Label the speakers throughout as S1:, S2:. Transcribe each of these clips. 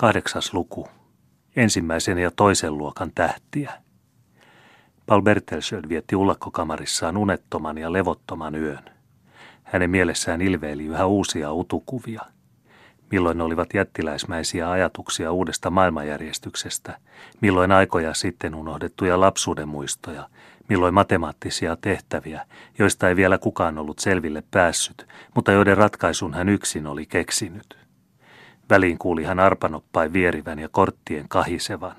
S1: Kahdeksas luku. Ensimmäisen ja toisen luokan tähtiä. Paul Bertelsöld vietti ullakkokamarissaan unettoman ja levottoman yön. Hänen mielessään ilveili yhä uusia utukuvia. Milloin ne olivat jättiläismäisiä ajatuksia uudesta maailmanjärjestyksestä, milloin aikoja sitten unohdettuja lapsuuden muistoja, milloin matemaattisia tehtäviä, joista ei vielä kukaan ollut selville päässyt, mutta joiden ratkaisun hän yksin oli keksinyt. Väliin kuuli hän arpanoppain vierivän ja korttien kahisevan.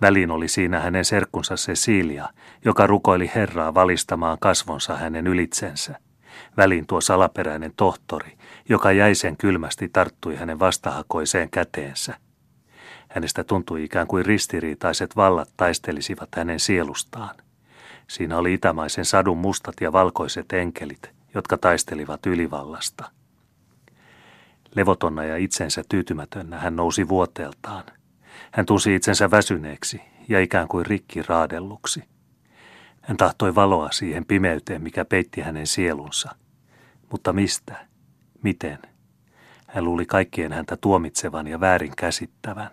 S1: Väliin oli siinä hänen serkkunsa Cecilia, joka rukoili Herraa valistamaan kasvonsa hänen ylitsensä. Väliin tuo salaperäinen tohtori, joka jäisen kylmästi tarttui hänen vastahakoiseen käteensä. Hänestä tuntui ikään kuin ristiriitaiset vallat taistelisivat hänen sielustaan. Siinä oli itämaisen sadun mustat ja valkoiset enkelit, jotka taistelivat ylivallasta – Levotonna ja itsensä tyytymätönnä hän nousi vuoteeltaan. Hän tunsi itsensä väsyneeksi ja ikään kuin rikki raadelluksi. Hän tahtoi valoa siihen pimeyteen, mikä peitti hänen sielunsa. Mutta mistä? Miten? Hän luuli kaikkien häntä tuomitsevan ja väärin käsittävän.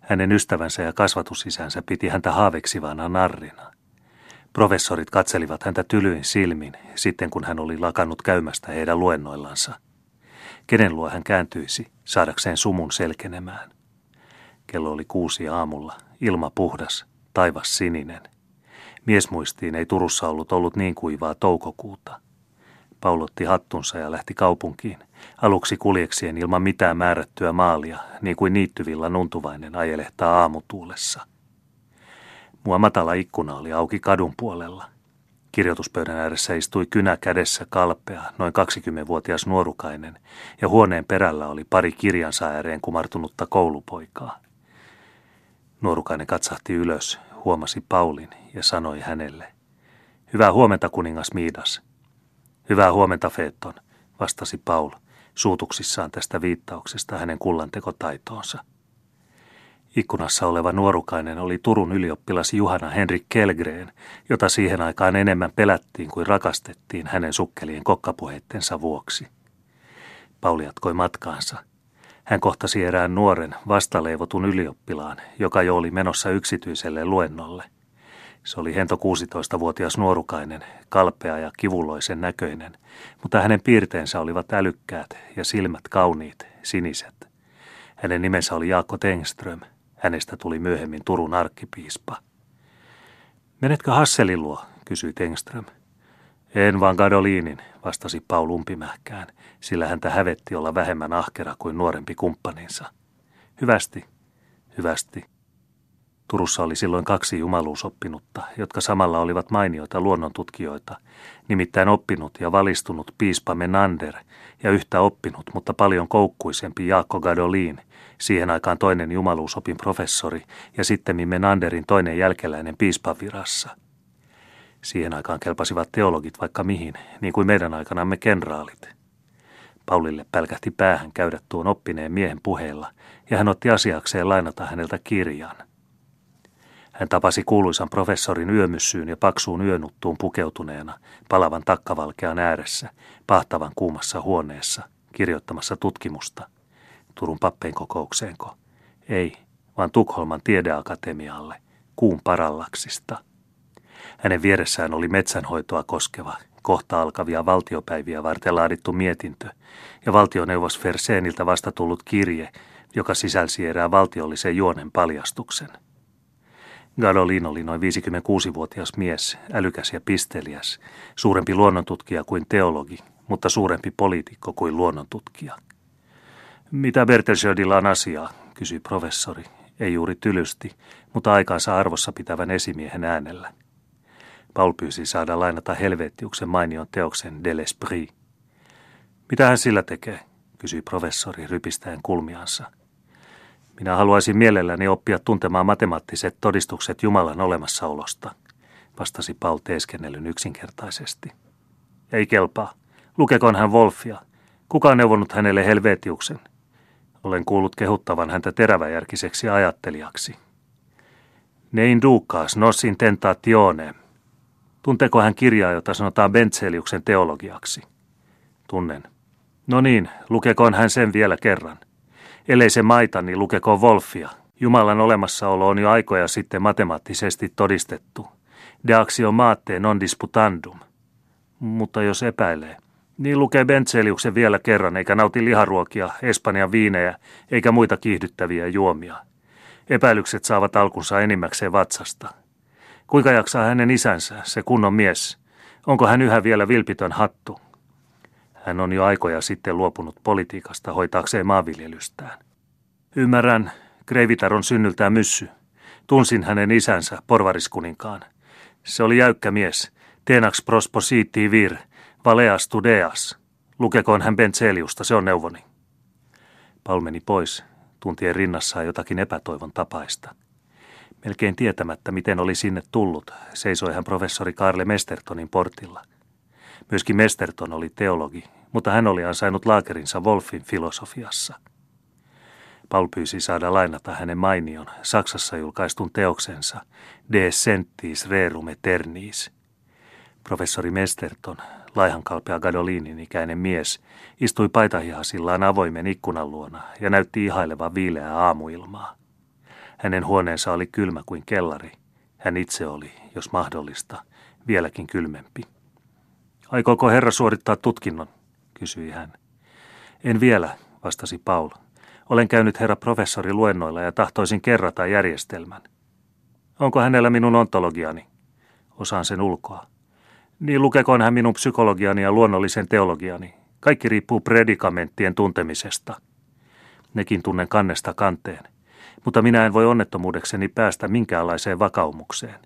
S1: Hänen ystävänsä ja kasvatusisänsä piti häntä haaveksivana narrina. Professorit katselivat häntä tylyin silmin sitten, kun hän oli lakannut käymästä heidän luennoillansa – Kenen luo hän kääntyisi saadakseen sumun selkenemään? Kello oli kuusi aamulla, ilma puhdas, taivas sininen. Miesmuistiin ei Turussa ollut ollut niin kuivaa toukokuuta. Paulotti hattunsa ja lähti kaupunkiin, aluksi kuljeksien ilman mitään määrättyä maalia, niin kuin niittyvillä nuntuvainen ajelehtaa aamutuulessa. Mua matala ikkuna oli auki kadun puolella – Kirjoituspöydän ääressä istui kynä kädessä kalpea, noin 20-vuotias nuorukainen, ja huoneen perällä oli pari kirjansa ääreen kumartunutta koulupoikaa. Nuorukainen katsahti ylös, huomasi Paulin ja sanoi hänelle, Hyvää huomenta, kuningas Miidas. Hyvää huomenta, Feetton, vastasi Paul, suutuksissaan tästä viittauksesta hänen kullantekotaitoonsa. Ikkunassa oleva nuorukainen oli Turun ylioppilas Juhana Henrik Kelgren, jota siihen aikaan enemmän pelättiin kuin rakastettiin hänen sukkelien kokkapuheittensa vuoksi. Pauli jatkoi matkaansa. Hän kohtasi erään nuoren, vastaleivotun ylioppilaan, joka jo oli menossa yksityiselle luennolle. Se oli hento 16-vuotias nuorukainen, kalpea ja kivuloisen näköinen, mutta hänen piirteensä olivat älykkäät ja silmät kauniit, siniset. Hänen nimensä oli Jaakko Tengström – Hänestä tuli myöhemmin Turun arkkipiispa. Menetkö Hasselin luo, kysyi Tengström. En vaan Gadolinin, vastasi Paul umpimähkään, sillä häntä hävetti olla vähemmän ahkera kuin nuorempi kumppaninsa. Hyvästi, hyvästi. Turussa oli silloin kaksi jumaluusoppinutta, jotka samalla olivat mainioita luonnontutkijoita, nimittäin oppinut ja valistunut piispa Menander ja yhtä oppinut, mutta paljon koukkuisempi Jaakko Gadolin, siihen aikaan toinen jumaluusopin professori ja sitten Menanderin toinen jälkeläinen piispavirassa. Siihen aikaan kelpasivat teologit vaikka mihin, niin kuin meidän aikanamme kenraalit. Paulille pälkähti päähän käydä tuon oppineen miehen puheella, ja hän otti asiakseen lainata häneltä kirjan. Hän tapasi kuuluisan professorin yömyssyyn ja paksuun yönuttuun pukeutuneena, palavan takkavalkean ääressä, pahtavan kuumassa huoneessa, kirjoittamassa tutkimusta – Turun pappein kokoukseenko? Ei, vaan Tukholman tiedeakatemialle, kuun parallaksista. Hänen vieressään oli metsänhoitoa koskeva, kohta alkavia valtiopäiviä varten laadittu mietintö ja valtioneuvos Ferseeniltä vasta tullut kirje, joka sisälsi erään valtiollisen juonen paljastuksen. Gadolin oli noin 56-vuotias mies, älykäs ja pisteliäs, suurempi luonnontutkija kuin teologi, mutta suurempi poliitikko kuin luonnontutkija – mitä Bertelsöldillä on asiaa, kysyi professori, ei juuri tylysti, mutta aikaansa arvossa pitävän esimiehen äänellä. Paul pyysi saada lainata Helvetiuksen mainion teoksen De l'Esprit. Mitä hän sillä tekee, kysyi professori rypistäen kulmiansa. Minä haluaisin mielelläni oppia tuntemaan matemaattiset todistukset Jumalan olemassaolosta, vastasi Paul teeskennellyn yksinkertaisesti. Ei kelpaa. Lukekoon hän Wolfia. Kuka on neuvonut hänelle Helvetiuksen? Olen kuullut kehuttavan häntä teräväjärkiseksi ajattelijaksi. Nein dukas nos intentatione. Tunteeko hän kirjaa, jota sanotaan Bentseliuksen teologiaksi? Tunnen. No niin, lukekoon hän sen vielä kerran. Ellei se maita, niin lukekoon Wolfia. Jumalan olemassaolo on jo aikoja sitten matemaattisesti todistettu. De axiomate non disputandum. Mutta jos epäilee, niin lukee Bentseliuksen vielä kerran, eikä nauti liharuokia, Espanjan viinejä, eikä muita kiihdyttäviä juomia. Epäilykset saavat alkunsa enimmäkseen vatsasta. Kuinka jaksaa hänen isänsä, se kunnon mies? Onko hän yhä vielä vilpitön hattu? Hän on jo aikoja sitten luopunut politiikasta hoitaakseen maanviljelystään. Ymmärrän, Kreivitar on synnyltään myssy. Tunsin hänen isänsä, porvariskuninkaan. Se oli jäykkä mies, tenax prospositi vir, valeas tudeas. Lukekoon hän Bentseliusta, se on neuvoni. Paul meni pois, tuntien rinnassaan jotakin epätoivon tapaista. Melkein tietämättä, miten oli sinne tullut, seisoi hän professori Karle Mestertonin portilla. Myöskin Mesterton oli teologi, mutta hän oli ansainnut laakerinsa Wolfin filosofiassa. Paul pyysi saada lainata hänen mainion Saksassa julkaistun teoksensa De Sentis Rerum Eternis. Professori Mesterton, laihankalpea Gadolinin ikäinen mies, istui paitahihasillaan avoimen ikkunan luona ja näytti ihailevan viileää aamuilmaa. Hänen huoneensa oli kylmä kuin kellari. Hän itse oli, jos mahdollista, vieläkin kylmempi. Aikooko herra suorittaa tutkinnon, kysyi hän. En vielä, vastasi Paul. Olen käynyt herra professori luennoilla ja tahtoisin kerrata järjestelmän. Onko hänellä minun ontologiani? Osaan sen ulkoa. Niin lukekoon hän minun psykologiani ja luonnollisen teologiani. Kaikki riippuu predikamenttien tuntemisesta. Nekin tunnen kannesta kanteen. Mutta minä en voi onnettomuudekseni päästä minkäänlaiseen vakaumukseen.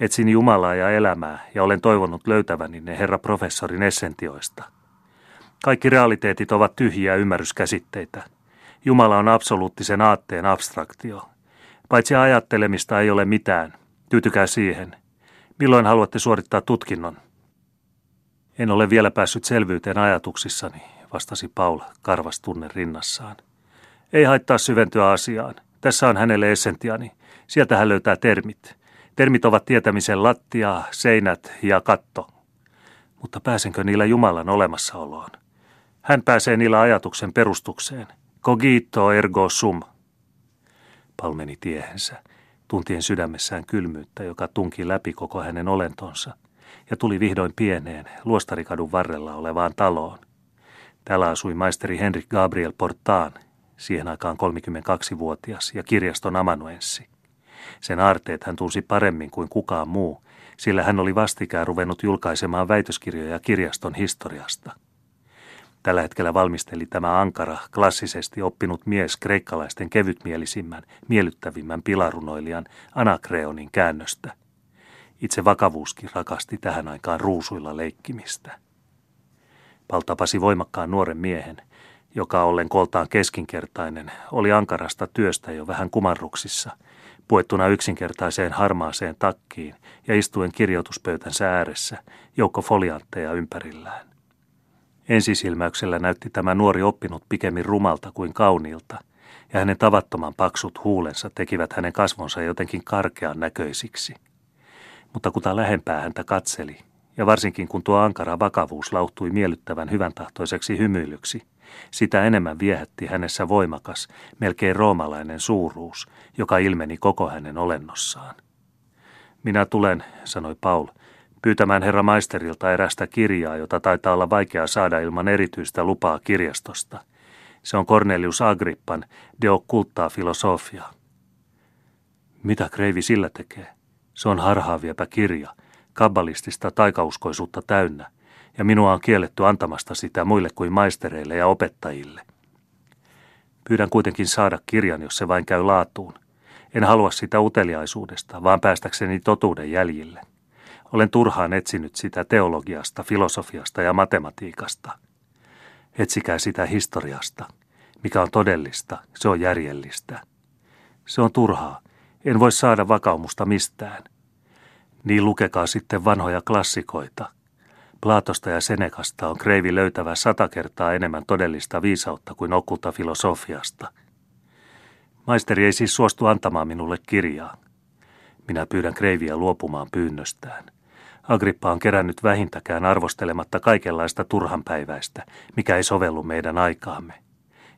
S1: Etsin Jumalaa ja elämää ja olen toivonut löytäväni ne herra professorin essentioista. Kaikki realiteetit ovat tyhjiä ymmärryskäsitteitä. Jumala on absoluuttisen aatteen abstraktio. Paitsi ajattelemista ei ole mitään. Tyytykää siihen. Milloin haluatte suorittaa tutkinnon? En ole vielä päässyt selvyyteen ajatuksissani, vastasi Paul karvas tunne rinnassaan. Ei haittaa syventyä asiaan. Tässä on hänelle essentiani. Sieltä hän löytää termit. Termit ovat tietämisen lattia, seinät ja katto. Mutta pääsenkö niillä Jumalan olemassaoloon? Hän pääsee niillä ajatuksen perustukseen. Cogito ergo sum. Paul meni tiehensä, tuntien sydämessään kylmyyttä, joka tunki läpi koko hänen olentonsa, ja tuli vihdoin pieneen, luostarikadun varrella olevaan taloon. Täällä asui maisteri Henrik Gabriel Portaan, siihen aikaan 32-vuotias ja kirjaston amanuenssi. Sen aarteet hän tunsi paremmin kuin kukaan muu, sillä hän oli vastikään ruvennut julkaisemaan väitöskirjoja kirjaston historiasta. Tällä hetkellä valmisteli tämä ankara, klassisesti oppinut mies kreikkalaisten kevytmielisimmän, miellyttävimmän pilarunoilijan Anakreonin käännöstä. Itse vakavuuskin rakasti tähän aikaan ruusuilla leikkimistä. Pal tapasi voimakkaan nuoren miehen – joka ollen koltaan keskinkertainen, oli ankarasta työstä jo vähän kumarruksissa, puettuna yksinkertaiseen harmaaseen takkiin ja istuen kirjoituspöytänsä ääressä, joukko foliantteja ympärillään. Ensisilmäyksellä näytti tämä nuori oppinut pikemmin rumalta kuin kauniilta, ja hänen tavattoman paksut huulensa tekivät hänen kasvonsa jotenkin karkean näköisiksi. Mutta kuta lähempää häntä katseli, ja varsinkin kun tuo ankara vakavuus lauhtui miellyttävän hyvän tahtoiseksi hymyilyksi, sitä enemmän viehätti hänessä voimakas, melkein roomalainen suuruus, joka ilmeni koko hänen olennossaan. Minä tulen, sanoi Paul, pyytämään herra maisterilta erästä kirjaa, jota taitaa olla vaikea saada ilman erityistä lupaa kirjastosta. Se on Cornelius Agrippan De occulta filosofia. Mitä Kreivi sillä tekee? Se on harhaaviepä kirja, kabbalistista taikauskoisuutta täynnä – ja minua on kielletty antamasta sitä muille kuin maistereille ja opettajille. Pyydän kuitenkin saada kirjan, jos se vain käy laatuun. En halua sitä uteliaisuudesta, vaan päästäkseni totuuden jäljille. Olen turhaan etsinyt sitä teologiasta, filosofiasta ja matematiikasta. Etsikää sitä historiasta. Mikä on todellista, se on järjellistä. Se on turhaa. En voi saada vakaumusta mistään. Niin lukekaa sitten vanhoja klassikoita – Plaatosta ja Senekasta on Kreivi löytävä sata kertaa enemmän todellista viisautta kuin okulta filosofiasta. Maisteri ei siis suostu antamaan minulle kirjaa. Minä pyydän Kreiviä luopumaan pyynnöstään. Agrippa on kerännyt vähintäkään arvostelematta kaikenlaista turhanpäiväistä, mikä ei sovellu meidän aikaamme.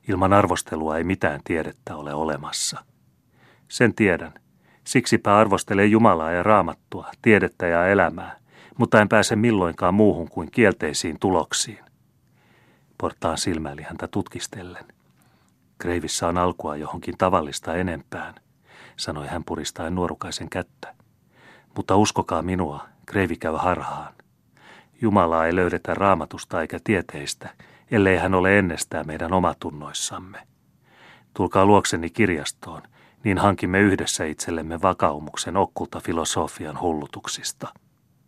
S1: Ilman arvostelua ei mitään tiedettä ole olemassa. Sen tiedän. Siksipä arvostelee Jumalaa ja raamattua, tiedettä ja elämää, mutta en pääse milloinkaan muuhun kuin kielteisiin tuloksiin. Portaan silmäili häntä tutkistellen. Kreivissä on alkua johonkin tavallista enempään, sanoi hän puristaen nuorukaisen kättä. Mutta uskokaa minua, Kreivi käy harhaan. Jumalaa ei löydetä raamatusta eikä tieteistä, ellei hän ole ennestään meidän omatunnoissamme. Tulkaa luokseni kirjastoon, niin hankimme yhdessä itsellemme vakaumuksen okkulta filosofian hullutuksista.